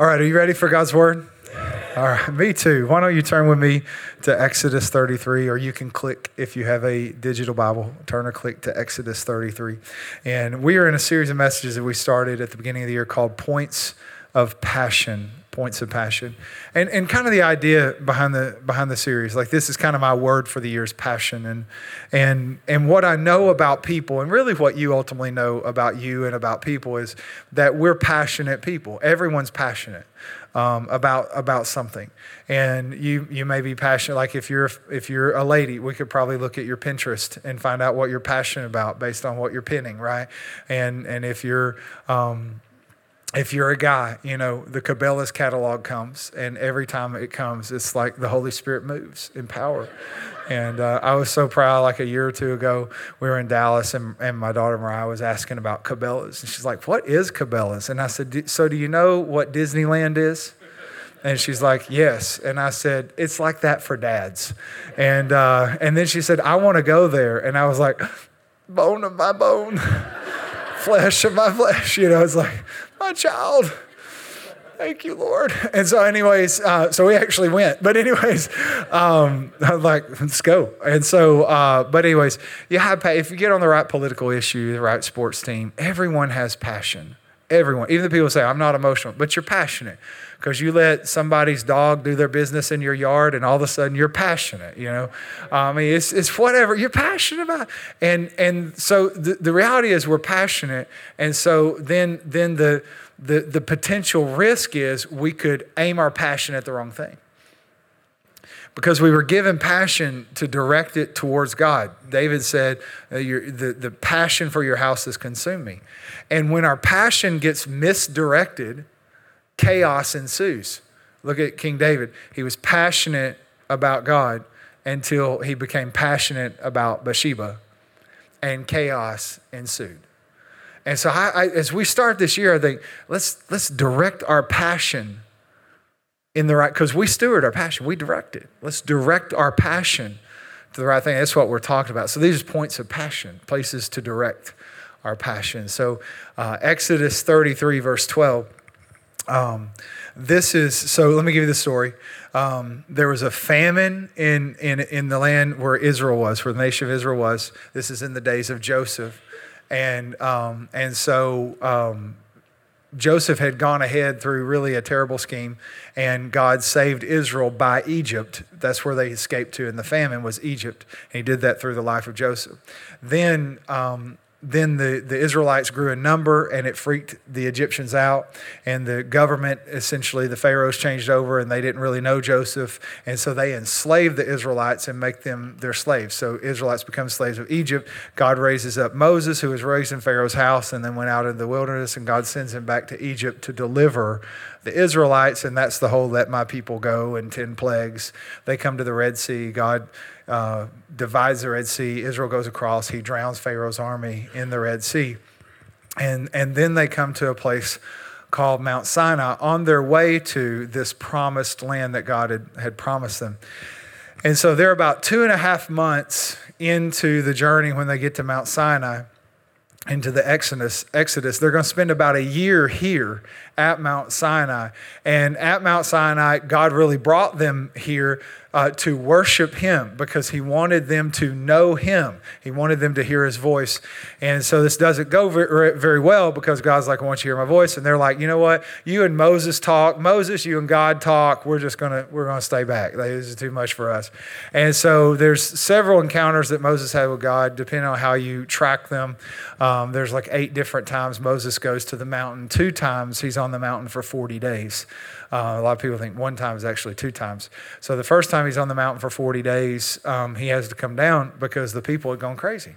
All right, are you ready for God's word? All right, me too. Why don't you turn with me to Exodus 33, or you can click if you have a digital Bible, turn or click to Exodus 33. And we are in a series of messages that we started at the beginning of the year called Points of Passion points of passion. And and kind of the idea behind the behind the series like this is kind of my word for the year is passion. And and and what i know about people and really what you ultimately know about you and about people is that we're passionate people. Everyone's passionate um, about about something. And you you may be passionate like if you're if you're a lady we could probably look at your pinterest and find out what you're passionate about based on what you're pinning right? And and if you're um, if you're a guy, you know, the Cabela's catalog comes, and every time it comes, it's like the Holy Spirit moves in power. And uh, I was so proud, like a year or two ago, we were in Dallas, and, and my daughter Mariah was asking about Cabela's. And she's like, What is Cabela's? And I said, So do you know what Disneyland is? And she's like, Yes. And I said, It's like that for dads. And, uh, and then she said, I want to go there. And I was like, Bone of my bone, flesh of my flesh. You know, it's like, my child. Thank you, Lord. And so, anyways, uh, so we actually went. But anyways, um, I'm like, let's go. And so, uh, but anyways, you have if you get on the right political issue, the right sports team, everyone has passion. Everyone, even the people say I'm not emotional, but you're passionate because you let somebody's dog do their business in your yard, and all of a sudden you're passionate. You know, I mean, it's it's whatever you're passionate about, and and so the, the reality is we're passionate, and so then then the the the potential risk is we could aim our passion at the wrong thing because we were given passion to direct it towards God. David said, uh, the, the passion for your house has consumed me. And when our passion gets misdirected, chaos ensues. Look at King David. He was passionate about God until he became passionate about Bathsheba, and chaos ensued. And so, I, I, as we start this year, I think let's let's direct our passion in the right because we steward our passion, we direct it. Let's direct our passion to the right thing. That's what we're talking about. So these are points of passion, places to direct our passion. So uh, Exodus 33, verse 12. Um, this is so. Let me give you the story. Um, there was a famine in, in in the land where Israel was, where the nation of Israel was. This is in the days of Joseph, and um, and so um, Joseph had gone ahead through really a terrible scheme, and God saved Israel by Egypt. That's where they escaped to, and the famine was Egypt. And he did that through the life of Joseph. Then um, then the, the Israelites grew in number and it freaked the Egyptians out. And the government, essentially, the pharaohs changed over and they didn't really know Joseph. And so they enslaved the Israelites and make them their slaves. So Israelites become slaves of Egypt. God raises up Moses, who was raised in Pharaoh's house and then went out into the wilderness. And God sends him back to Egypt to deliver the Israelites. And that's the whole let my people go and 10 plagues. They come to the Red Sea. God uh, divides the Red Sea. Israel goes across. He drowns Pharaoh's army in the Red Sea. And, and then they come to a place called Mount Sinai on their way to this promised land that God had, had promised them. And so they're about two and a half months into the journey when they get to Mount Sinai, into the Exodus. Exodus. They're going to spend about a year here at Mount Sinai. And at Mount Sinai, God really brought them here uh, to worship him because he wanted them to know him. He wanted them to hear his voice. And so this doesn't go very, very well because God's like, I want you to hear my voice. And they're like, you know what? You and Moses talk. Moses, you and God talk. We're just going to, we're going to stay back. This is too much for us. And so there's several encounters that Moses had with God, depending on how you track them. Um, there's like eight different times Moses goes to the mountain. Two times he's on the mountain for 40 days. Uh, a lot of people think one time is actually two times. So the first time he's on the mountain for 40 days, um, he has to come down because the people had gone crazy.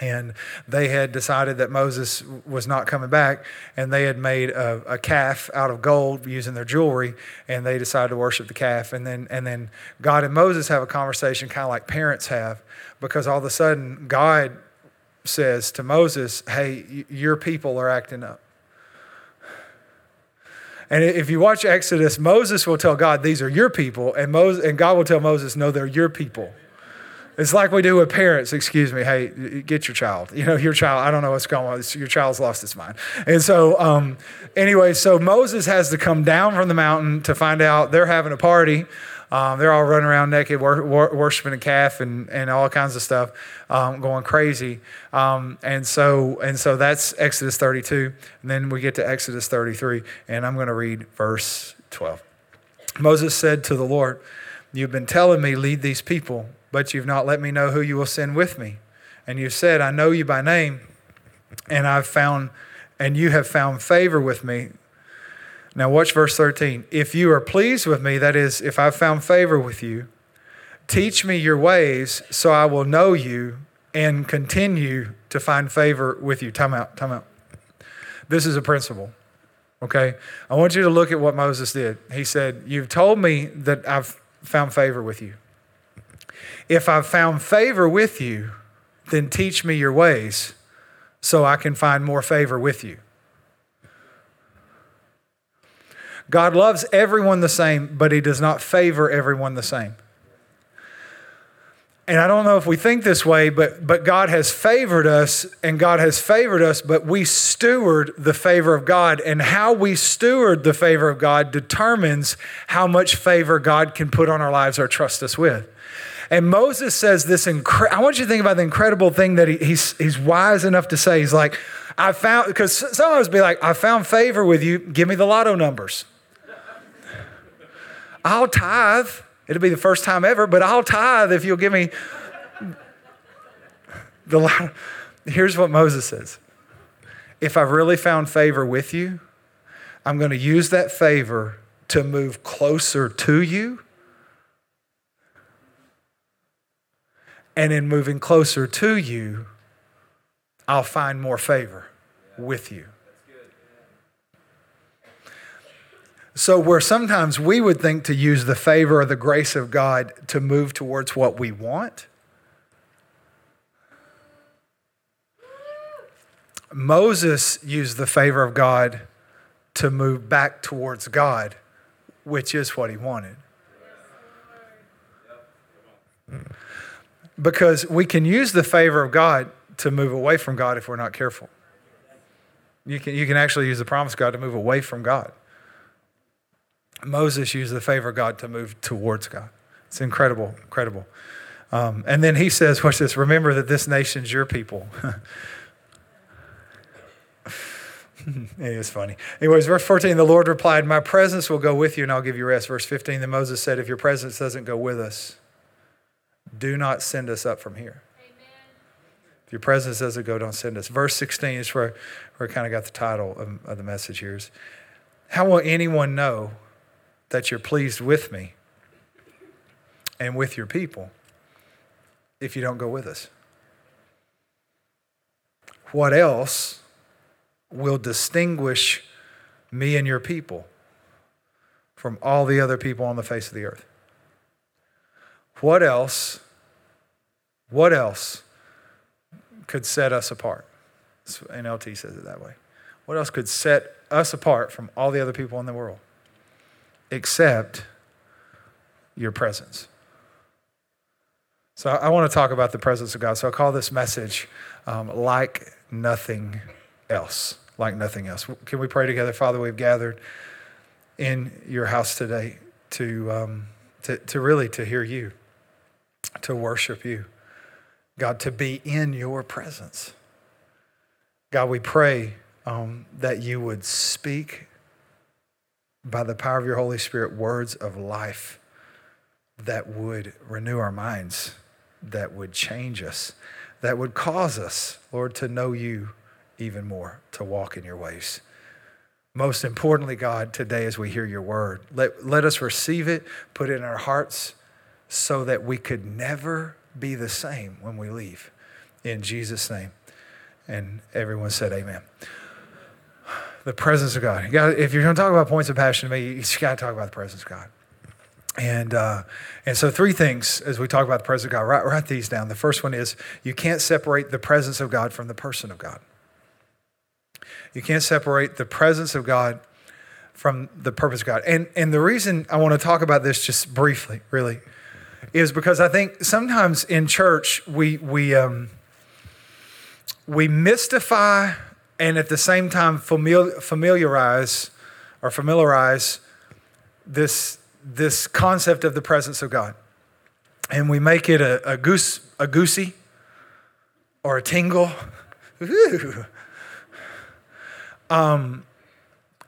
And they had decided that Moses was not coming back, and they had made a, a, calf out of gold using their jewelry, and they decided to worship the calf. And then, and then God and Moses have a conversation, kind of like parents have, because all of a sudden God says to Moses, "Hey, your people are acting up." And if you watch Exodus, Moses will tell God, These are your people. And, Moses, and God will tell Moses, No, they're your people. It's like we do with parents. Excuse me. Hey, get your child. You know, your child. I don't know what's going on. Your child's lost its mind. And so, um, anyway, so Moses has to come down from the mountain to find out they're having a party. Um, they're all running around naked, wor- wor- worshiping a calf and, and all kinds of stuff, um, going crazy. Um, and so and so that's Exodus 32. And then we get to Exodus 33, and I'm going to read verse 12. Moses said to the Lord, "You've been telling me lead these people." but you've not let me know who you will send with me. And you said, I know you by name, and I've found, and you have found favor with me. Now, watch verse 13. If you are pleased with me, that is, if I've found favor with you, teach me your ways so I will know you and continue to find favor with you. Time out, time out. This is a principle, okay? I want you to look at what Moses did. He said, You've told me that I've found favor with you. If I've found favor with you, then teach me your ways so I can find more favor with you. God loves everyone the same, but He does not favor everyone the same. And I don't know if we think this way, but, but God has favored us and God has favored us, but we steward the favor of God. And how we steward the favor of God determines how much favor God can put on our lives or trust us with. And Moses says this incredible, I want you to think about the incredible thing that he, he's, he's wise enough to say. He's like, I found, because some of us be like, I found favor with you, give me the lotto numbers. I'll tithe. It'll be the first time ever, but I'll tithe if you'll give me the lotto. Here's what Moses says If I've really found favor with you, I'm going to use that favor to move closer to you And in moving closer to you, I'll find more favor with you. So, where sometimes we would think to use the favor or the grace of God to move towards what we want, Moses used the favor of God to move back towards God, which is what he wanted because we can use the favor of God to move away from God if we're not careful. You can, you can actually use the promise of God to move away from God. Moses used the favor of God to move towards God. It's incredible, incredible. Um, and then he says, watch this, remember that this nation's your people. it is funny. Anyways, verse 14, the Lord replied, My presence will go with you and I'll give you rest. Verse 15, then Moses said, If your presence doesn't go with us, do not send us up from here. If your presence doesn't go, don't send us. Verse 16 is where, where I kind of got the title of, of the message here is, how will anyone know that you're pleased with me and with your people if you don't go with us? What else will distinguish me and your people from all the other people on the face of the earth? What else, what else could set us apart? NLT says it that way. What else could set us apart from all the other people in the world except your presence? So I want to talk about the presence of God. So I call this message um, like nothing else. Like nothing else. Can we pray together? Father, we've gathered in your house today to, um, to, to really to hear you to worship you. God, to be in your presence. God, we pray um, that you would speak by the power of your Holy Spirit words of life that would renew our minds, that would change us, that would cause us, Lord, to know you even more, to walk in your ways. Most importantly, God, today as we hear your word, let, let us receive it, put it in our hearts, so that we could never be the same when we leave. In Jesus' name. And everyone said, Amen. The presence of God. You gotta, if you're going to talk about points of passion to me, you got to talk about the presence of God. And, uh, and so, three things as we talk about the presence of God, write, write these down. The first one is you can't separate the presence of God from the person of God. You can't separate the presence of God from the purpose of God. And, and the reason I want to talk about this just briefly, really, is because I think sometimes in church we we um, we mystify and at the same time familiarize or familiarize this this concept of the presence of God, and we make it a, a goose a goosey or a tingle. Um,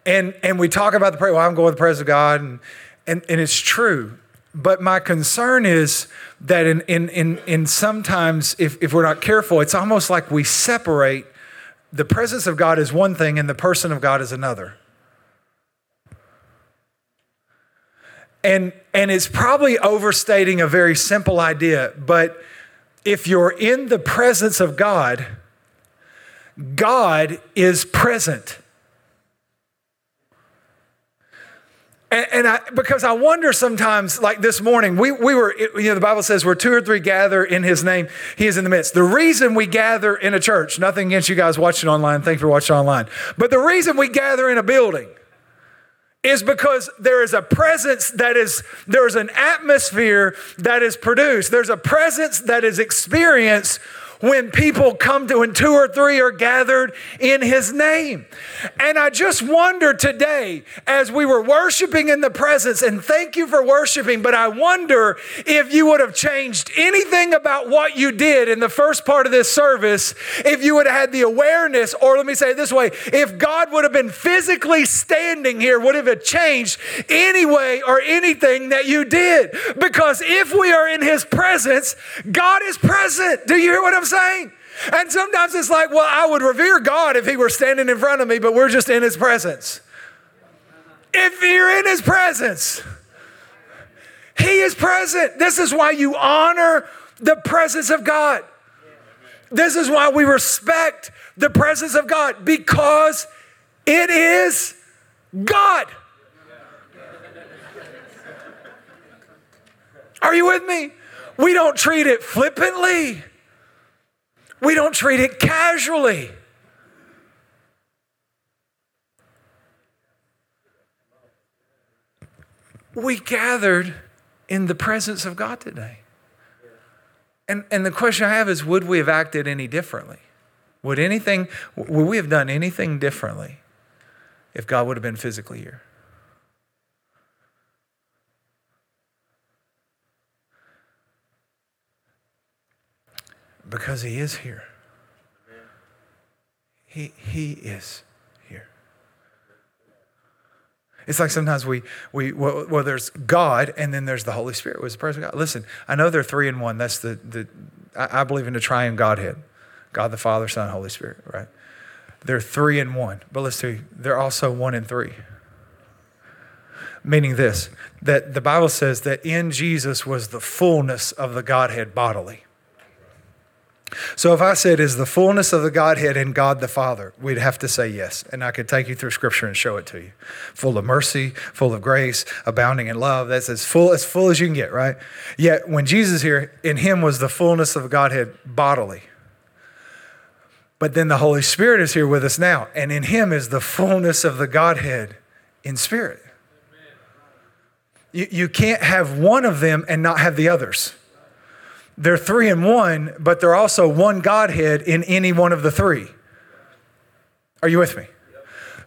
and and we talk about the prayer. Well, I'm going with the presence of God, and and, and it's true. But my concern is that in, in, in, in sometimes, if, if we're not careful, it's almost like we separate the presence of God is one thing and the person of God is another. And, and it's probably overstating a very simple idea, but if you're in the presence of God, God is present. And, and, I, because I wonder sometimes, like this morning, we, we were, you know, the Bible says where two or three gather in his name, he is in the midst. The reason we gather in a church, nothing against you guys watching online, thank you for watching online, but the reason we gather in a building is because there is a presence that is, there is an atmosphere that is produced. There's a presence that is experienced when people come to, when two or three are gathered in his name. And I just wonder today, as we were worshiping in the presence, and thank you for worshiping, but I wonder if you would have changed anything about what you did in the first part of this service if you would have had the awareness, or let me say it this way, if God would have been physically standing here, would have changed any way or anything that you did. Because if we are in his presence, God is present. Do you hear what I'm saying? And sometimes it's like, well, I would revere God if He were standing in front of me, but we're just in His presence. If you're in His presence, He is present. This is why you honor the presence of God. This is why we respect the presence of God because it is God. Are you with me? We don't treat it flippantly. We don't treat it casually. We gathered in the presence of God today. And, and the question I have is would we have acted any differently? Would anything, would we have done anything differently if God would have been physically here? Because he is here. He, he is here. It's like sometimes we, we well, well, there's God and then there's the Holy Spirit, was the of God. Listen, I know they're three in one. That's the, the I, I believe in the triune Godhead God the Father, Son, Holy Spirit, right? They're three in one. But let's see, they're also one in three. Meaning this, that the Bible says that in Jesus was the fullness of the Godhead bodily. So if I said, is the fullness of the Godhead in God the Father, we'd have to say yes. And I could take you through scripture and show it to you. Full of mercy, full of grace, abounding in love. That's as full, as full as you can get, right? Yet when Jesus here, in him was the fullness of Godhead bodily. But then the Holy Spirit is here with us now, and in him is the fullness of the Godhead in spirit. You, you can't have one of them and not have the others they're three in one, but they're also one Godhead in any one of the three. Are you with me?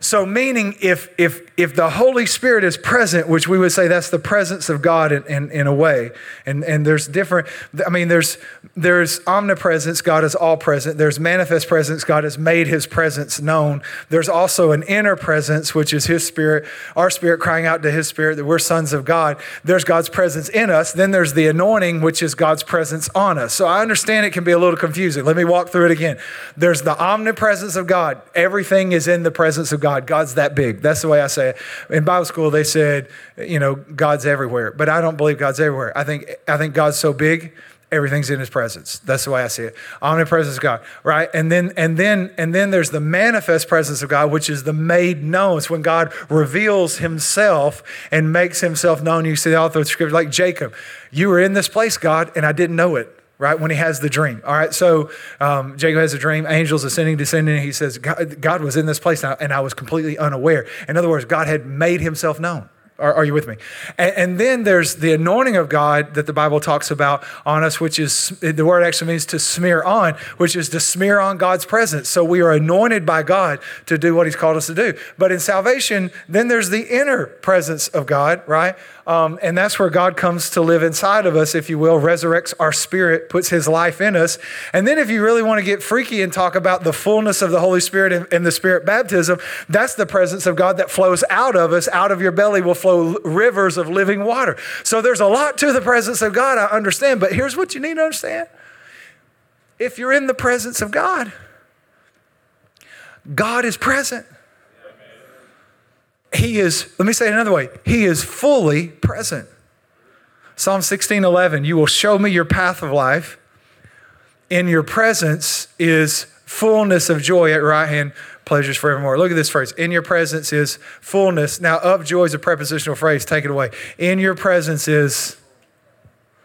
So, meaning if, if, if the Holy Spirit is present, which we would say that's the presence of God in, in, in, a way, and, and there's different, I mean, there's, there's omnipresence, God is all present. There's manifest presence, God has made his presence known. There's also an inner presence, which is his spirit, our spirit crying out to his spirit that we're sons of God. There's God's presence in us. Then there's the anointing, which is God's presence on us. So I understand it can be a little confusing. Let me walk through it again. There's the omnipresence of God, everything is in the presence of God. God. God's that big. That's the way I say it. In Bible school, they said, you know, God's everywhere. But I don't believe God's everywhere. I think, I think God's so big, everything's in his presence. That's the way I see it. Omnipresence of God, right? And then and then and then there's the manifest presence of God, which is the made known. It's when God reveals himself and makes himself known. You see all through the scripture, like Jacob. You were in this place, God, and I didn't know it right? When he has the dream. All right. So um, Jacob has a dream, angels ascending, descending. He says, God, God was in this place and I, and I was completely unaware. In other words, God had made himself known. Are, are you with me? And, and, then there's the anointing of God that the Bible talks about on us, which is the word actually means to smear on, which is to smear on God's presence. So we are anointed by God to do what He's called us to do. But in salvation, then there's the inner presence of God, right? Um, and that's where God comes to live inside of us, if you will, resurrects our spirit, puts his life in us. And then, if you really want to get freaky and talk about the fullness of the Holy Spirit and, and the Spirit baptism, that's the presence of God that flows out of us. Out of your belly will flow rivers of living water. So, there's a lot to the presence of God, I understand. But here's what you need to understand if you're in the presence of God, God is present. He is, let me say it another way, He is fully present. Psalm 16 11, you will show me your path of life. In your presence is fullness of joy at right hand, pleasures forevermore. Look at this phrase. In your presence is fullness. Now, of joy is a prepositional phrase. Take it away. In your presence is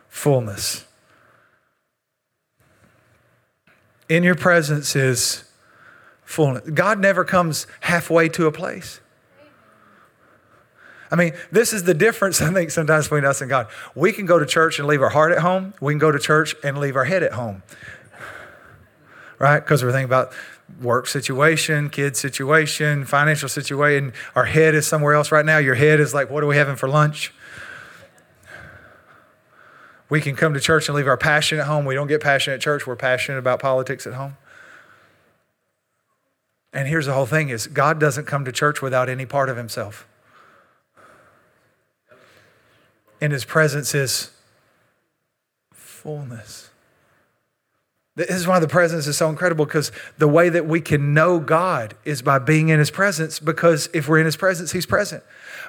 fullness. In your presence is fullness. God never comes halfway to a place. I mean, this is the difference, I think, sometimes between us and God. We can go to church and leave our heart at home. We can go to church and leave our head at home. Right? Because we're thinking about work situation, kid situation, financial situation. Our head is somewhere else right now. Your head is like, what are we having for lunch? We can come to church and leave our passion at home. We don't get passionate at church. We're passionate about politics at home. And here's the whole thing is God doesn't come to church without any part of himself in his presence is fullness. This is why the presence is so incredible because the way that we can know God is by being in his presence because if we're in his presence, he's present.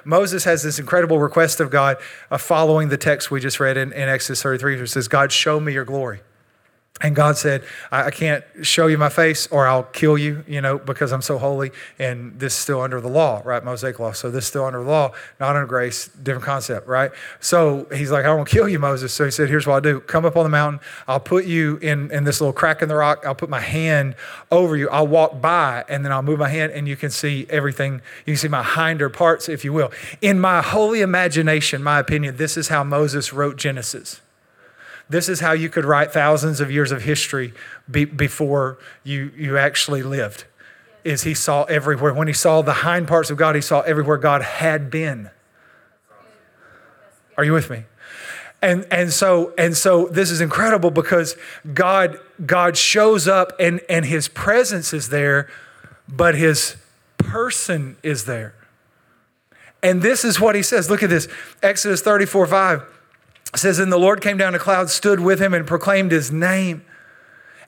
Moses has this incredible request of God uh, following the text we just read in, in Exodus 33, which says, God, show me your glory. And God said, I, can't show you my face or I'll kill you, you know, because I'm so holy. And this is still under the law, right? Mosaic law. So this is still under the law, not under grace, different concept, right? So he's like, I won't kill you, Moses. So he said, Here's what I'll do. Come up on the mountain. I'll put you in, in this little crack in the rock. I'll put my hand over you. I'll walk by and then I'll move my hand and you can see everything. You can see my hinder parts, if you will. In my holy imagination, my opinion, this is how Moses wrote Genesis. This is how you could write thousands of years of history be, before you, you actually lived. Is he saw everywhere. When he saw the hind parts of God, he saw everywhere God had been. Are you with me? And, and so and so this is incredible because God God shows up and, and his presence is there, but his person is there. And this is what he says. Look at this. Exodus 34, 5 says, And the Lord came down a cloud, stood with him, and proclaimed his name.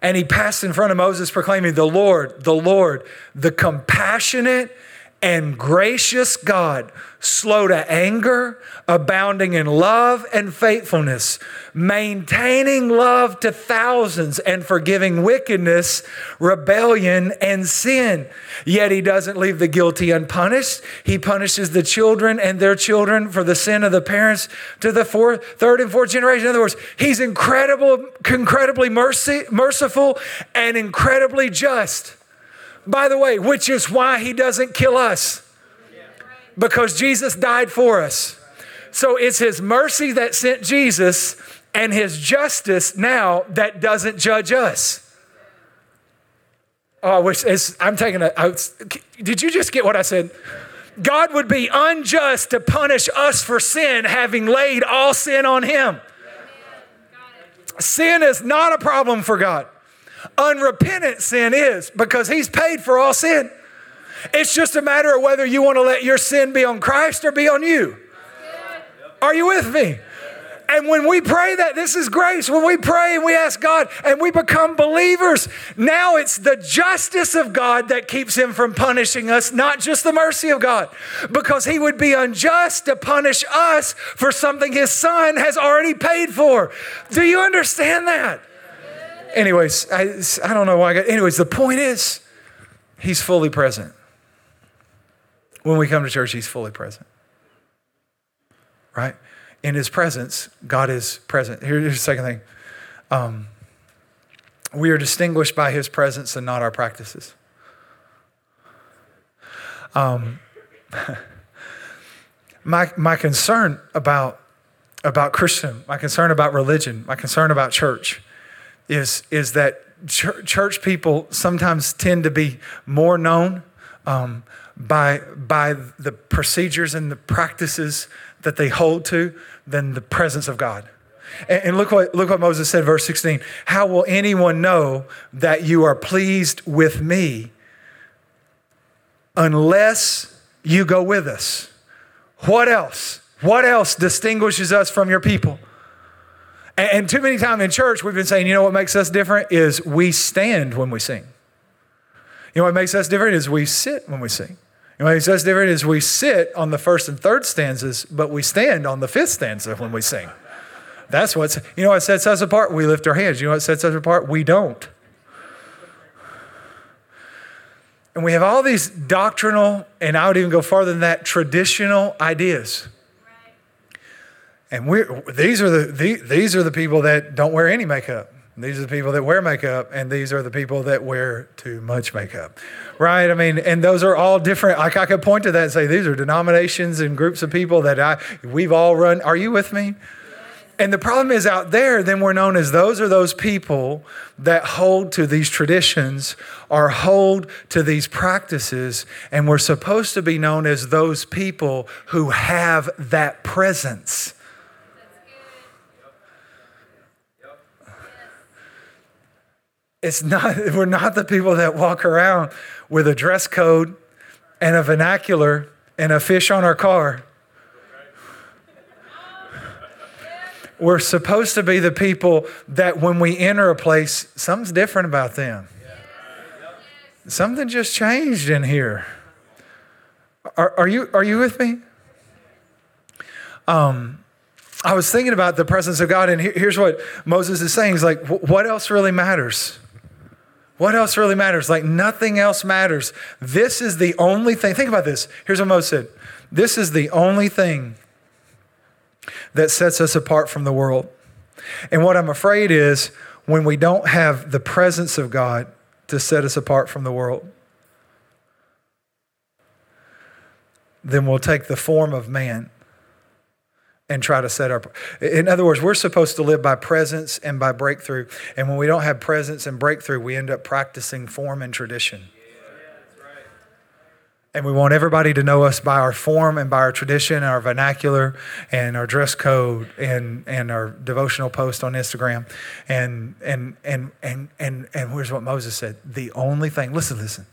And he passed in front of Moses, proclaiming, The Lord, the Lord, the compassionate and gracious God, slow to anger, abounding in love and faithfulness, maintaining love to thousands, and forgiving wickedness, rebellion, and sin. Yet he doesn't leave the guilty unpunished. He punishes the children and their children for the sin of the parents to the fourth, third, and fourth generation. In other words, he's incredible, incredibly mercy, merciful and incredibly just. By the way, which is why he doesn't kill us. Because Jesus died for us. So it's his mercy that sent Jesus and his justice now that doesn't judge us. Oh, I wish I'm taking a. I did you just get what I said? God would be unjust to punish us for sin, having laid all sin on him. Sin is not a problem for God. Unrepentant sin is because he's paid for all sin. It's just a matter of whether you want to let your sin be on Christ or be on you. Are you with me? And when we pray that, this is grace. When we pray and we ask God and we become believers, now it's the justice of God that keeps Him from punishing us, not just the mercy of God. Because He would be unjust to punish us for something His Son has already paid for. Do you understand that? Anyways, I, I don't know why I got, anyways, the point is, he's fully present. When we come to church, he's fully present. Right? In his presence, God is present. Here's the second thing. Um, we are distinguished by his presence and not our practices. Um, my, my concern about, about Christian, my concern about religion, my concern about church is, is that ch- church people sometimes tend to be more known um, by, by the procedures and the practices that they hold to than the presence of God. And, and look, what, look what Moses said, verse 16. How will anyone know that you are pleased with me unless you go with us? What else? What else distinguishes us from your people? And, and too many times in church, we've been saying, you know what makes us different is we stand when we sing. You know what makes us different is we sit when we sing. You know what makes us different is we sit on the first and third stanzas, but we stand on the fifth stanza when we sing. That's what's, you know what sets us apart? We lift our hands. You know what sets us apart? We don't. And we have all these doctrinal, and I would even go farther than that, traditional ideas. And we these are the, the, these are the people that don't wear any makeup. These are the people that wear makeup, and these are the people that wear too much makeup, right? I mean, and those are all different. Like I could point to that and say these are denominations and groups of people that I we've all run. Are you with me? And the problem is out there, then we're known as those are those people that hold to these traditions or hold to these practices. And we're supposed to be known as those people who have that presence. It's not, we're not the people that walk around with a dress code and a vernacular and a fish on our car We're supposed to be the people that when we enter a place, something's different about them. Something just changed in here. Are, are, you, are you with me? Um, I was thinking about the presence of God, and here's what Moses is saying. He's like, what else really matters? What else really matters? Like nothing else matters. This is the only thing. Think about this. Here's what Moses said. This is the only thing that sets us apart from the world. And what I'm afraid is when we don't have the presence of God to set us apart from the world, then we'll take the form of man and try to set our in other words we're supposed to live by presence and by breakthrough and when we don't have presence and breakthrough we end up practicing form and tradition and we want everybody to know us by our form and by our tradition, our vernacular, and our dress code, and, and our devotional post on Instagram. And, and, and, and, and, and here's what Moses said the only thing, listen, listen,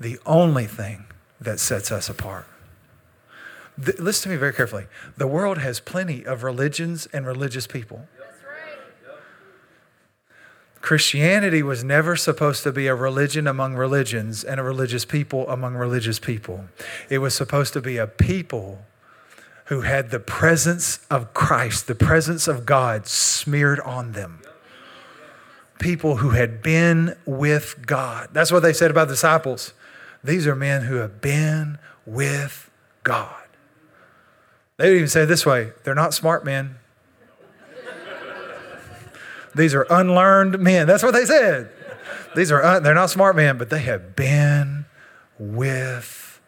the only thing that sets us apart. The, listen to me very carefully. The world has plenty of religions and religious people. Christianity was never supposed to be a religion among religions and a religious people among religious people. It was supposed to be a people who had the presence of Christ, the presence of God smeared on them. People who had been with God. That's what they said about disciples. These are men who have been with God. They would even say this way they're not smart men. These are unlearned men. That's what they said. These are un, they're not smart men, but they have been with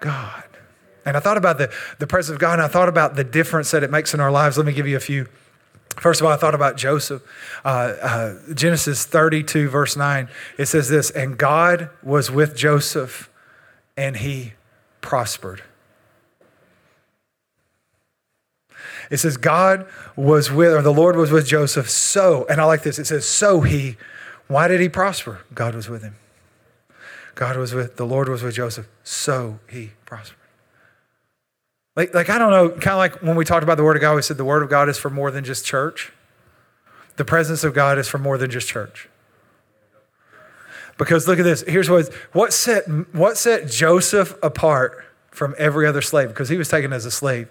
God. And I thought about the, the presence of God, and I thought about the difference that it makes in our lives. Let me give you a few. First of all, I thought about Joseph. Uh, uh, Genesis 32, verse 9, it says this And God was with Joseph, and he prospered. It says, God was with, or the Lord was with Joseph, so, and I like this, it says, so he, why did he prosper? God was with him. God was with, the Lord was with Joseph, so he prospered. Like, like I don't know, kind of like when we talked about the Word of God, we said the Word of God is for more than just church. The presence of God is for more than just church. Because look at this. Here's what what set what set Joseph apart from every other slave because he was taken as a slave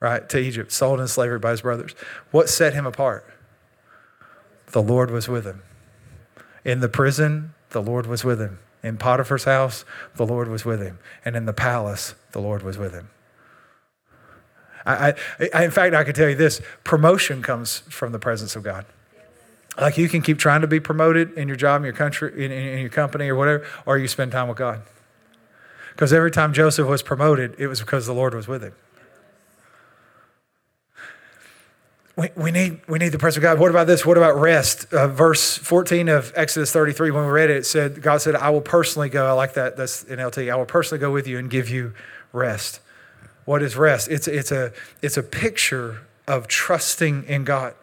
right, to Egypt, sold in slavery by his brothers. What set him apart? The Lord was with him. In the prison, the Lord was with him. In Potiphar's house, the Lord was with him. And in the palace, the Lord was with him. I, I, in fact, I can tell you this promotion comes from the presence of God. Like you can keep trying to be promoted in your job, in your country, in, in your company, or whatever, or you spend time with God. Because every time Joseph was promoted, it was because the Lord was with him. We, need, we need the presence of God. What about this? What about rest? Uh, verse 14 of Exodus 33, when we read it, it said, God said, I will personally go. I like that. That's NLT. I will personally go with you and give you rest. What is rest? It's, it's, a, it's a picture of trusting in God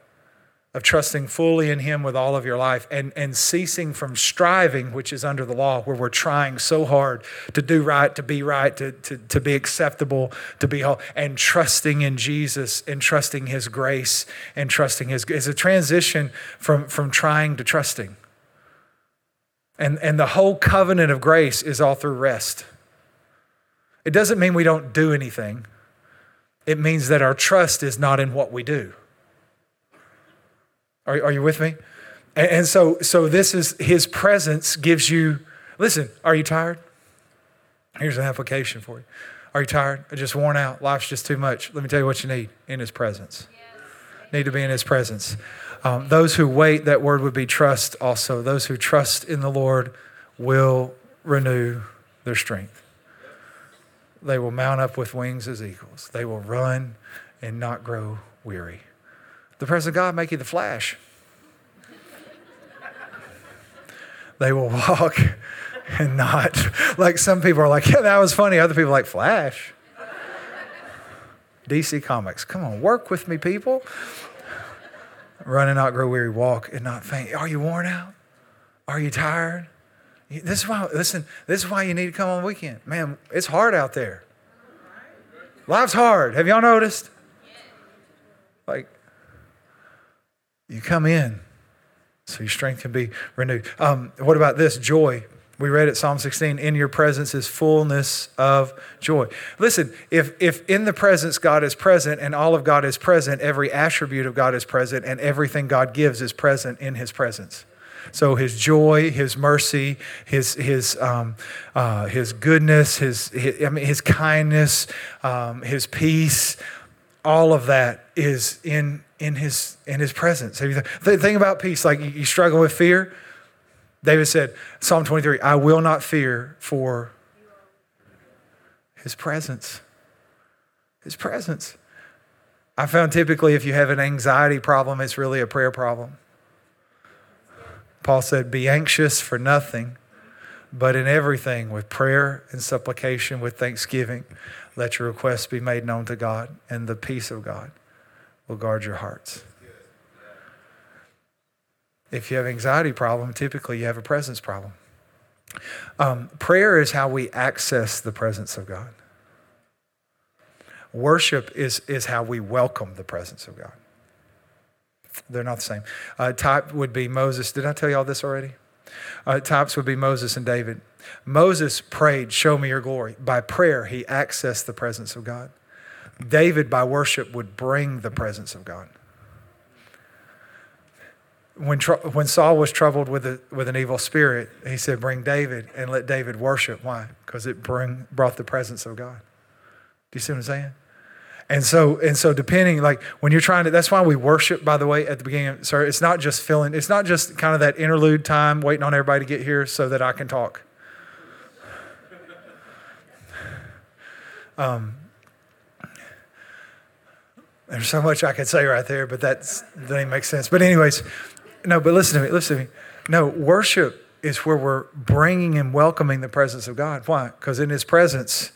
of trusting fully in Him with all of your life and, and ceasing from striving, which is under the law, where we're trying so hard to do right, to be right, to, to, to be acceptable, to be whole, and trusting in Jesus and trusting His grace and trusting His. It's a transition from, from trying to trusting. And, and the whole covenant of grace is all through rest. It doesn't mean we don't do anything, it means that our trust is not in what we do. Are, are you with me? And, and so, so this is his presence gives you. Listen, are you tired? Here's an application for you. Are you tired? Just worn out? Life's just too much. Let me tell you what you need in his presence. Yes. Need to be in his presence. Um, those who wait, that word would be trust also. Those who trust in the Lord will renew their strength. They will mount up with wings as eagles. They will run and not grow weary. The presence of God make you the flash. they will walk and not. Like some people are like, yeah, that was funny. Other people like, Flash. DC Comics. Come on, work with me, people. Run and not grow weary, walk and not faint. Are you worn out? Are you tired? This is why, listen, this is why you need to come on the weekend. Man, it's hard out there. Life's hard. Have y'all noticed? Like, you come in so your strength can be renewed. Um, what about this? Joy. We read it, Psalm 16, in your presence is fullness of joy. Listen, if, if in the presence God is present and all of God is present, every attribute of God is present and everything God gives is present in his presence. So his joy, his mercy, his his um, uh, his goodness, his, his, I mean his kindness, um, his peace, all of that is in in his in his presence. The thing about peace, like you struggle with fear. David said, Psalm 23, I will not fear for his presence. His presence. I found typically if you have an anxiety problem, it's really a prayer problem. Paul said, Be anxious for nothing, but in everything with prayer and supplication, with thanksgiving, let your requests be made known to God, and the peace of God will guard your hearts. If you have anxiety problem, typically you have a presence problem. Um, prayer is how we access the presence of God. Worship is, is how we welcome the presence of God. They're not the same. Uh, type would be Moses. Did I tell you all this already? Uh, types would be Moses and David. Moses prayed, Show me your glory. By prayer, he accessed the presence of God. David, by worship, would bring the presence of God. When, when Saul was troubled with, a, with an evil spirit, he said, Bring David and let David worship. Why? Because it bring, brought the presence of God. Do you see what I'm saying? And so, and so depending, like when you're trying to, that's why we worship, by the way, at the beginning. Sorry, it's not just filling, it's not just kind of that interlude time waiting on everybody to get here so that I can talk. Um, there's so much I could say right there, but that doesn't make sense. But, anyways, no, but listen to me, listen to me. No, worship is where we're bringing and welcoming the presence of God. Why? Because in His presence,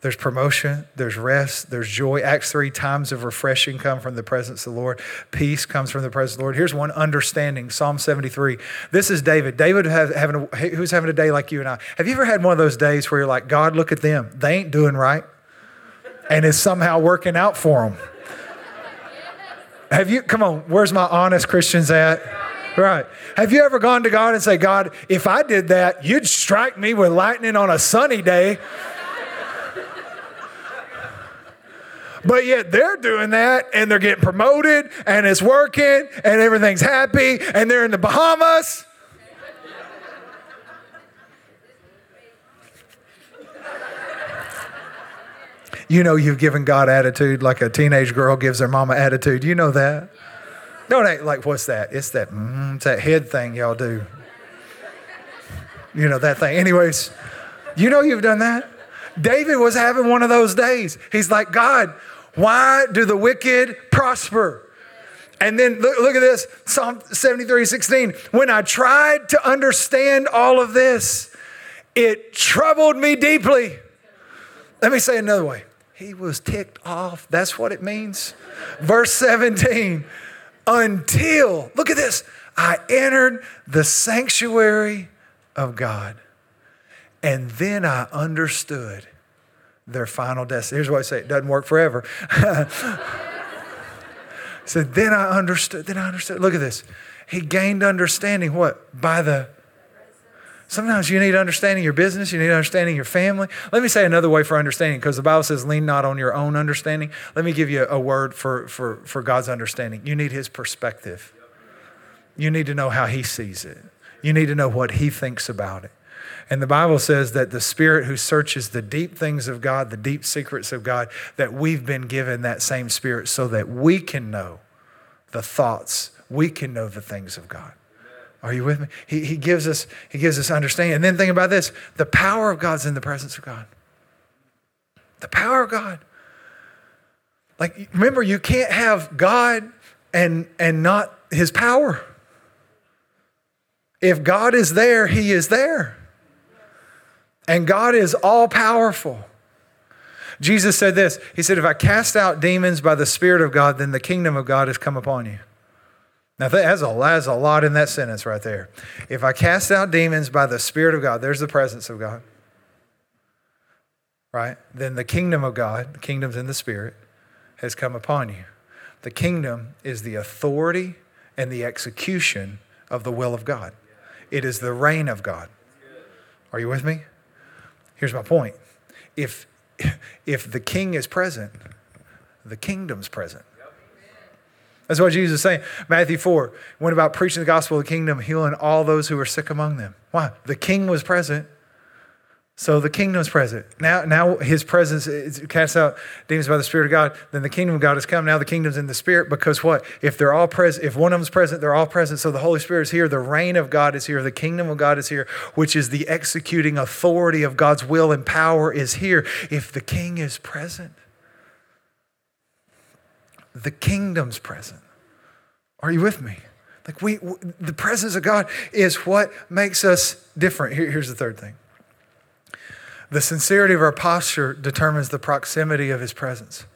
there's promotion, there's rest, there's joy. Acts 3 times of refreshing come from the presence of the Lord. Peace comes from the presence of the Lord. Here's one understanding Psalm 73. This is David. David have, having a, who's having a day like you and I. Have you ever had one of those days where you're like, God, look at them. They ain't doing right. And it's somehow working out for them. Have you, come on, where's my honest Christians at? Right. Have you ever gone to God and say, God, if I did that, you'd strike me with lightning on a sunny day? But yet they're doing that and they're getting promoted and it's working and everything's happy and they're in the Bahamas. You know you've given God attitude like a teenage girl gives her mama attitude. You know that? Don't act like what's that? It's that mm, it's that head thing y'all do. You know that thing. Anyways, you know you've done that. David was having one of those days. He's like, God, why do the wicked prosper? And then look, look, at this Psalm 73 16. When I tried to understand all of this, it troubled me deeply. Let me say another way. He was ticked off. That's what it means. Verse 17. Until, look at this, I entered the sanctuary of God. And then I understood their final destiny. Here's what I say it doesn't work forever. so then I understood. Then I understood. Look at this. He gained understanding what? By the Sometimes you need understanding your business, you need understanding your family. Let me say another way for understanding, because the Bible says, lean not on your own understanding. Let me give you a word for, for, for God's understanding. You need his perspective. You need to know how he sees it. You need to know what he thinks about it. And the Bible says that the Spirit who searches the deep things of God, the deep secrets of God, that we've been given that same Spirit so that we can know the thoughts, we can know the things of God. Are you with me? He, he, gives us, he gives us understanding. And then think about this the power of God's in the presence of God. The power of God. Like, remember, you can't have God and, and not his power. If God is there, he is there. And God is all powerful. Jesus said this He said, If I cast out demons by the Spirit of God, then the kingdom of God has come upon you. Now, that's a, that's a lot in that sentence right there. If I cast out demons by the Spirit of God, there's the presence of God. Right? Then the kingdom of God, the kingdom's in the Spirit, has come upon you. The kingdom is the authority and the execution of the will of God, it is the reign of God. Are you with me? Here's my point. If, if the king is present, the kingdom's present. That's what Jesus is saying. Matthew 4 went about preaching the gospel of the kingdom, healing all those who were sick among them. Why? The king was present. So the kingdom's present. Now, now his presence casts out demons by the Spirit of God. Then the kingdom of God has come. Now the kingdom's in the Spirit because what? If they're all present, if one of them's present, they're all present. So the Holy Spirit is here. The reign of God is here. The kingdom of God is here, which is the executing authority of God's will and power is here. If the king is present, the kingdom's present. Are you with me? Like we, the presence of God is what makes us different. Here, here's the third thing. The sincerity of our posture determines the proximity of his presence.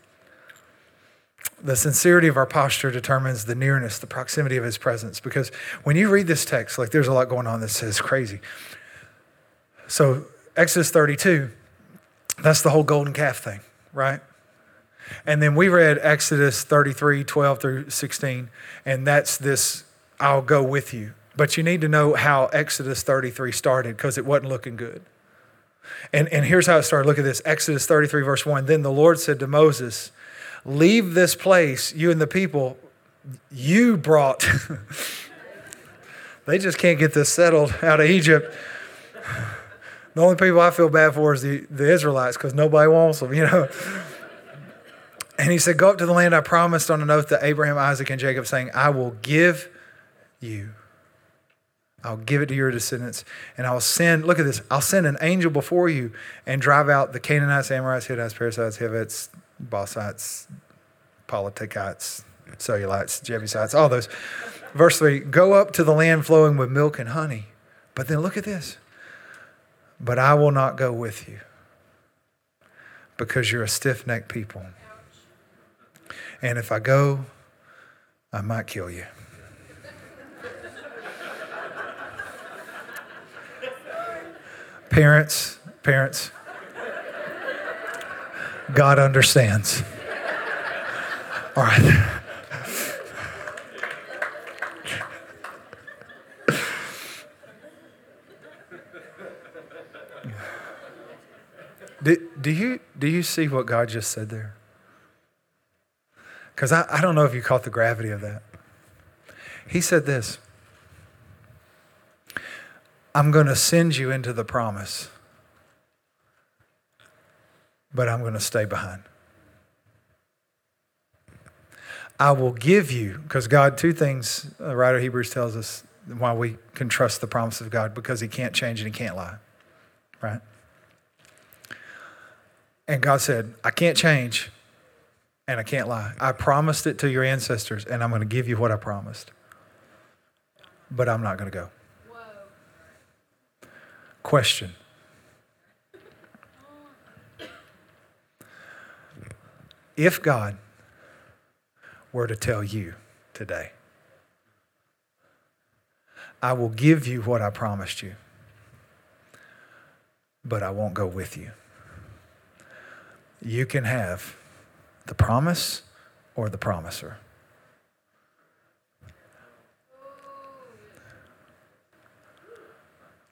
The sincerity of our posture determines the nearness, the proximity of his presence. Because when you read this text, like there's a lot going on that says crazy. So, Exodus 32, that's the whole golden calf thing, right? And then we read Exodus 33, 12 through 16, and that's this I'll go with you. But you need to know how Exodus 33 started because it wasn't looking good. And, and here's how it started. Look at this Exodus 33, verse 1. Then the Lord said to Moses, Leave this place, you and the people you brought. they just can't get this settled out of Egypt. The only people I feel bad for is the, the Israelites because nobody wants them, you know. And he said, Go up to the land I promised on an oath to Abraham, Isaac, and Jacob, saying, I will give you. I'll give it to your descendants. And I'll send, look at this, I'll send an angel before you and drive out the Canaanites, Amorites, Hittites, Perizzites, Hivites, Bossites, Politikites, Cellulites, Jebusites, all those. Verse 3 Go up to the land flowing with milk and honey. But then look at this. But I will not go with you because you're a stiff necked people. And if I go, I might kill you. parents, parents, God understands. All right. Do, do, you, do you see what God just said there? Because I, I don't know if you caught the gravity of that. He said this I'm going to send you into the promise, but I'm going to stay behind. I will give you, because God, two things, uh, the writer of Hebrews tells us why we can trust the promise of God because he can't change and he can't lie, right? And God said, I can't change and I can't lie. I promised it to your ancestors, and I'm going to give you what I promised. But I'm not going to go. Whoa. Question If God were to tell you today, I will give you what I promised you, but I won't go with you. You can have the promise or the promiser.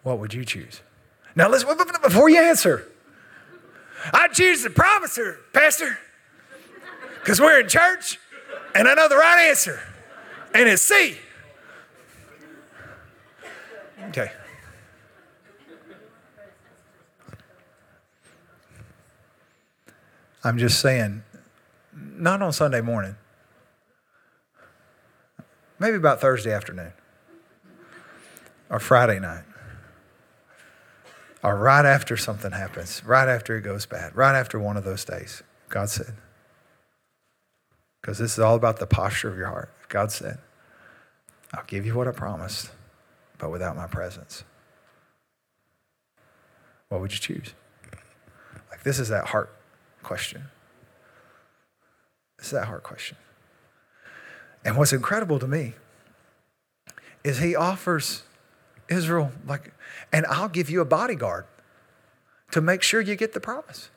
What would you choose? Now, listen, before you answer, I choose the promiser, Pastor, because we're in church and I know the right answer, and it's C. Okay. I'm just saying, not on Sunday morning, maybe about Thursday afternoon or Friday night or right after something happens, right after it goes bad, right after one of those days. God said, because this is all about the posture of your heart. God said, I'll give you what I promised, but without my presence. What would you choose? Like, this is that heart question. Is that hard question. And what's incredible to me is he offers Israel, like, and I'll give you a bodyguard to make sure you get the promise.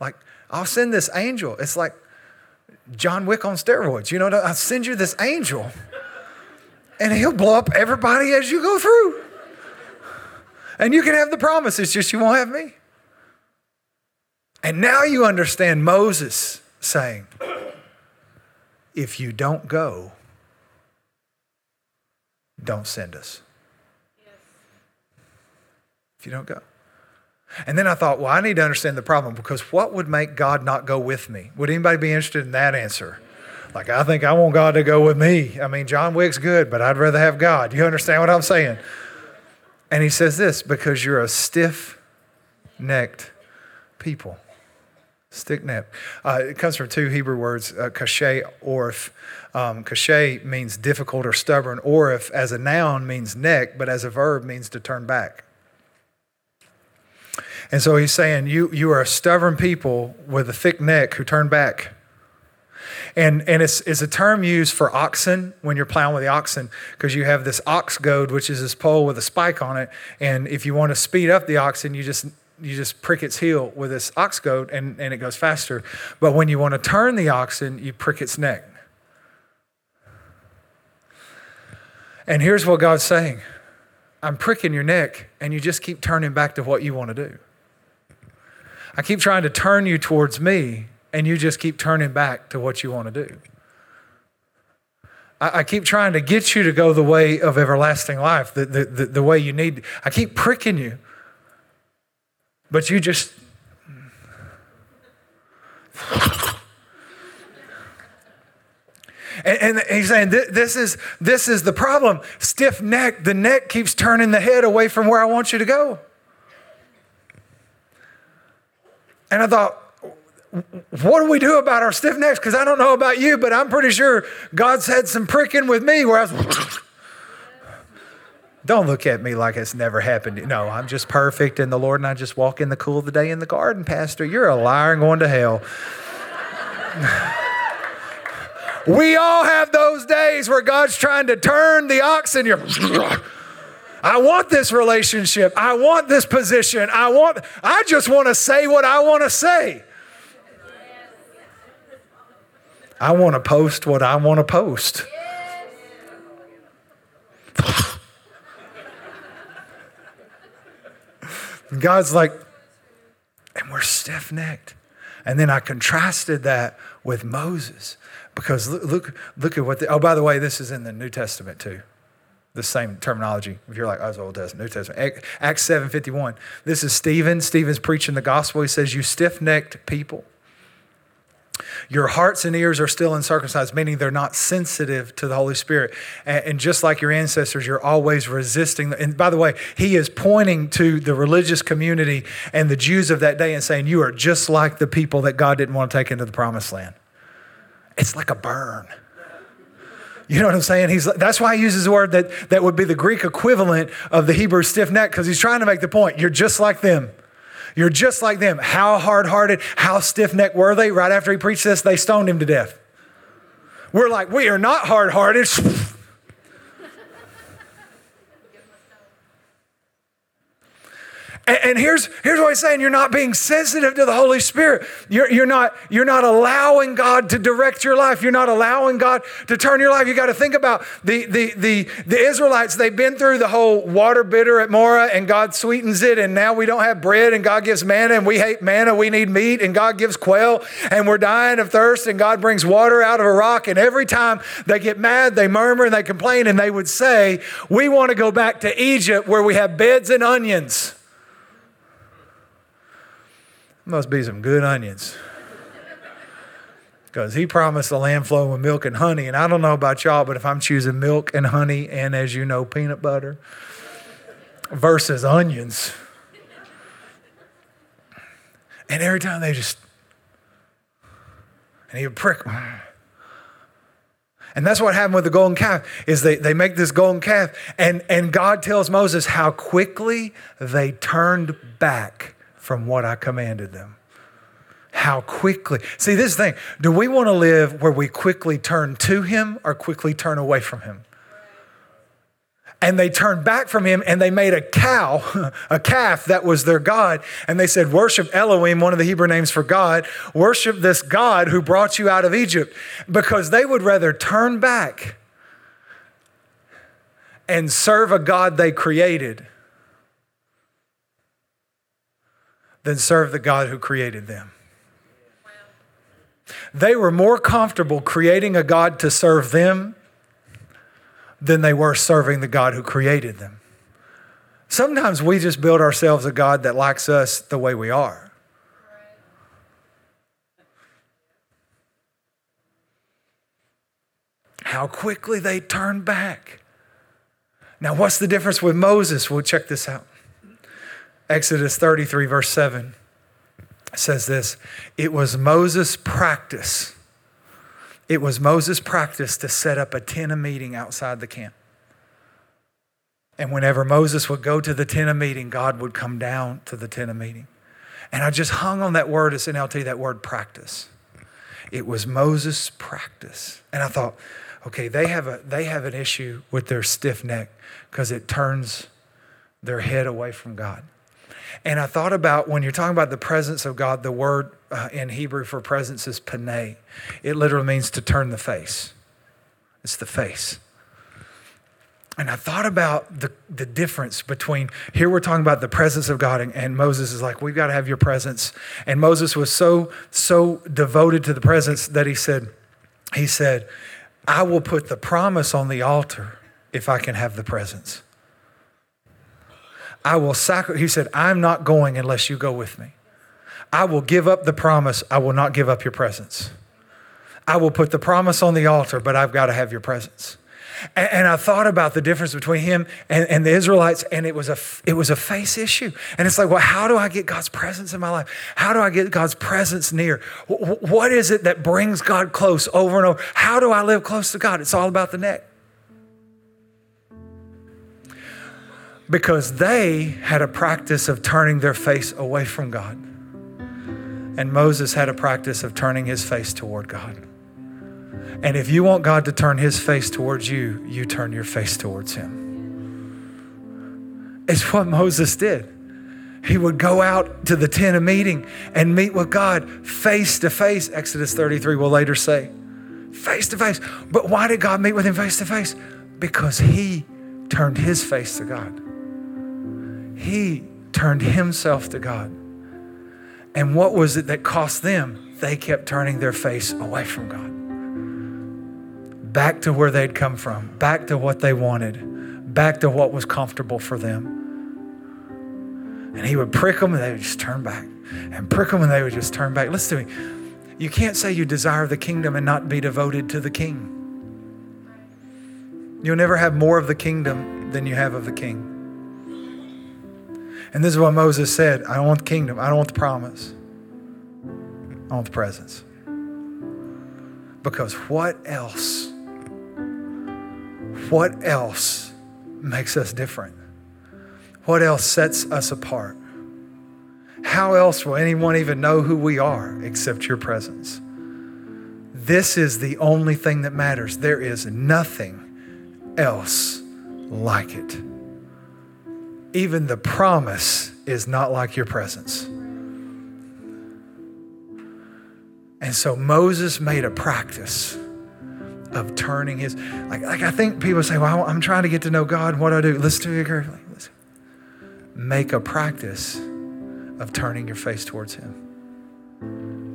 Like, I'll send this angel. It's like John Wick on steroids. You know, I'll send you this angel, and he'll blow up everybody as you go through. And you can have the promise, it's just you won't have me. And now you understand Moses saying, if you don't go, don't send us. If you don't go. And then I thought, well, I need to understand the problem because what would make God not go with me? Would anybody be interested in that answer? Like, I think I want God to go with me. I mean, John Wick's good, but I'd rather have God. You understand what I'm saying? And he says this because you're a stiff necked people. Stick neck. Uh, it comes from two Hebrew words, uh, kashay, orf. Um, kashay means difficult or stubborn. Orif, as a noun, means neck, but as a verb, means to turn back. And so he's saying, you, you are a stubborn people with a thick neck who turn back. And, and it's, it's a term used for oxen when you're plowing with the oxen because you have this ox goad, which is this pole with a spike on it. And if you want to speed up the oxen, you just you just prick its heel with this ox goad and, and it goes faster. But when you want to turn the oxen, you prick its neck. And here's what God's saying I'm pricking your neck, and you just keep turning back to what you want to do. I keep trying to turn you towards me, and you just keep turning back to what you want to do. I, I keep trying to get you to go the way of everlasting life, the, the, the, the way you need. I keep pricking you but you just. And, and, he's saying this is this is the problem. Stiff neck. The neck keeps turning the head away from where I want you to go. And I thought, what do we do about our stiff necks? Because I don't know about you, but I'm pretty sure God's had some pricking with me where I was. Don't look at me like it's never happened. No, I'm just perfect, and the Lord and I just walk in the cool of the day in the garden, Pastor. You're a liar and going to hell. we all have those days where God's trying to turn the oxen. You're, I want this relationship. I want this position. I want. I just want to say what I want to say. I want to post what I want to post. And God's like, and we're stiff necked. And then I contrasted that with Moses because look, look, look at what, the, oh, by the way, this is in the New Testament too. The same terminology. If you're like, oh, it's Old Testament, New Testament. Acts 7.51. This is Stephen. Stephen's preaching the gospel. He says, you stiff necked people. Your hearts and ears are still uncircumcised, meaning they're not sensitive to the Holy Spirit. And, and just like your ancestors, you're always resisting. And by the way, he is pointing to the religious community and the Jews of that day and saying, You are just like the people that God didn't want to take into the promised land. It's like a burn. You know what I'm saying? He's that's why he uses a word that, that would be the Greek equivalent of the Hebrew stiff neck, because he's trying to make the point. You're just like them. You're just like them. How hard hearted, how stiff necked were they? Right after he preached this, they stoned him to death. We're like, we are not hard hearted. And, and, here's, here's what he's saying you're not being sensitive to the Holy Spirit. You're, you're, not, you're not allowing God to direct your life. You're not allowing God to turn your life. You got to think about the, the, the, the Israelites. They've been through the whole water bitter at Marah, and God sweetens it, and now we don't have bread, and God gives manna, and we hate manna. We need meat, and God gives quail, and we're dying of thirst, and God brings water out of a rock. And every time they get mad, they murmur and they complain, and they would say, We want to go back to Egypt where we have beds and onions. Must be some good onions. Because he promised the land flowing with milk and honey. And I don't know about y'all, but if I'm choosing milk and honey and, as you know, peanut butter versus onions. And every time they just, and he would prick. And that's what happened with the golden calf is they, they make this golden calf and, and God tells Moses how quickly they turned back from what I commanded them. How quickly. See, this thing do we want to live where we quickly turn to Him or quickly turn away from Him? And they turned back from him and they made a cow, a calf that was their God. And they said, Worship Elohim, one of the Hebrew names for God. Worship this God who brought you out of Egypt. Because they would rather turn back and serve a God they created than serve the God who created them. They were more comfortable creating a God to serve them than they were serving the God who created them. Sometimes we just build ourselves a God that likes us the way we are. How quickly they turn back. Now, what's the difference with Moses? We'll check this out. Exodus 33, verse 7 says this It was Moses' practice. It was Moses' practice to set up a tent of meeting outside the camp. And whenever Moses would go to the tent of meeting, God would come down to the tent of meeting. And I just hung on that word, it's NLT, that word practice. It was Moses' practice. And I thought, okay, they have, a, they have an issue with their stiff neck because it turns their head away from God. And I thought about when you're talking about the presence of God, the word uh, in Hebrew for presence is paneh. It literally means to turn the face. It's the face. And I thought about the, the difference between here we're talking about the presence of God, and, and Moses is like, We've got to have your presence. And Moses was so, so devoted to the presence that he said, He said, I will put the promise on the altar if I can have the presence. I will sacrifice. He said, I'm not going unless you go with me. I will give up the promise. I will not give up your presence. I will put the promise on the altar, but I've got to have your presence. And, and I thought about the difference between him and, and, the Israelites, and it was, a, it was a face issue. And it's like, well, how do I get God's presence in my life? How do I get God's presence near? What is it that brings God close over and over? How do I live close to God? It's all about the neck. Because they had a practice of turning their face away from God. And Moses had a practice of turning his face toward God. And if you want God to turn his face towards you, you turn your face towards him. It's what Moses did. He would go out to the tent of meeting and meet with God face to face, Exodus 33 will later say. Face to face. But why did God meet with him face to face? Because he turned his face to God. He turned himself to God. And what was it that cost them? They kept turning their face away from God. Back to where they'd come from, back to what they wanted, back to what was comfortable for them. And he would prick them and they would just turn back. And prick them and they would just turn back. Listen to me. You can't say you desire the kingdom and not be devoted to the king. You'll never have more of the kingdom than you have of the king. And this is what Moses said I don't want the kingdom, I don't want the promise, I want the presence. Because what else? What else makes us different? What else sets us apart? How else will anyone even know who we are except your presence? This is the only thing that matters. There is nothing else like it. Even the promise is not like your presence. And so Moses made a practice of turning his like, like I think people say, Well, I'm trying to get to know God. What do I do? Listen to me carefully. Make a practice of turning your face towards him.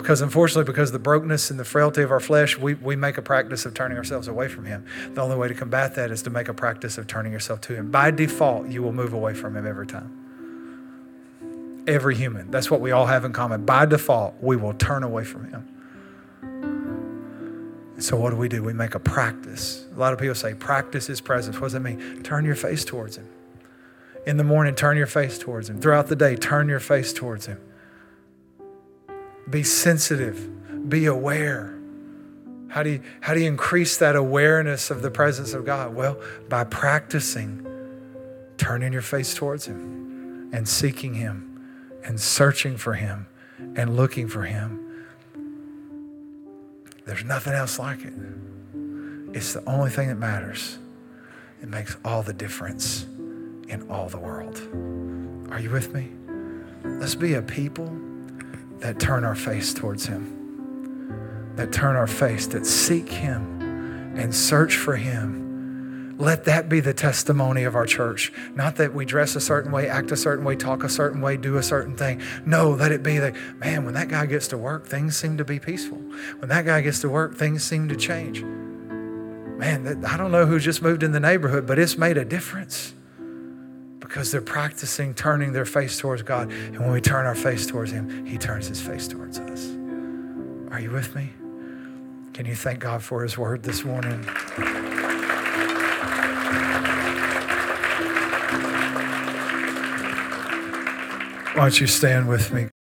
Because unfortunately, because of the brokenness and the frailty of our flesh, we, we make a practice of turning ourselves away from Him. The only way to combat that is to make a practice of turning yourself to Him. By default, you will move away from Him every time. Every human. That's what we all have in common. By default, we will turn away from Him. So, what do we do? We make a practice. A lot of people say, practice His presence. What does that mean? Turn your face towards Him. In the morning, turn your face towards Him. Throughout the day, turn your face towards Him. Be sensitive. Be aware. How do, you, how do you increase that awareness of the presence of God? Well, by practicing turning your face towards Him and seeking Him and searching for Him and looking for Him. There's nothing else like it. It's the only thing that matters. It makes all the difference in all the world. Are you with me? Let's be a people that turn our face towards Him, that turn our face, that seek Him and search for Him. Let that be the testimony of our church. Not that we dress a certain way, act a certain way, talk a certain way, do a certain thing. No, let it be that, man, when that guy gets to work, things seem to be peaceful. When that guy gets to work, things seem to change. Man, I don't know who just moved in the neighborhood, but it's made a difference because they're practicing turning their face towards God. And when we turn our face towards Him, He turns His face towards us. Are you with me? Can you thank God for His word this morning? Why don't you stand with me?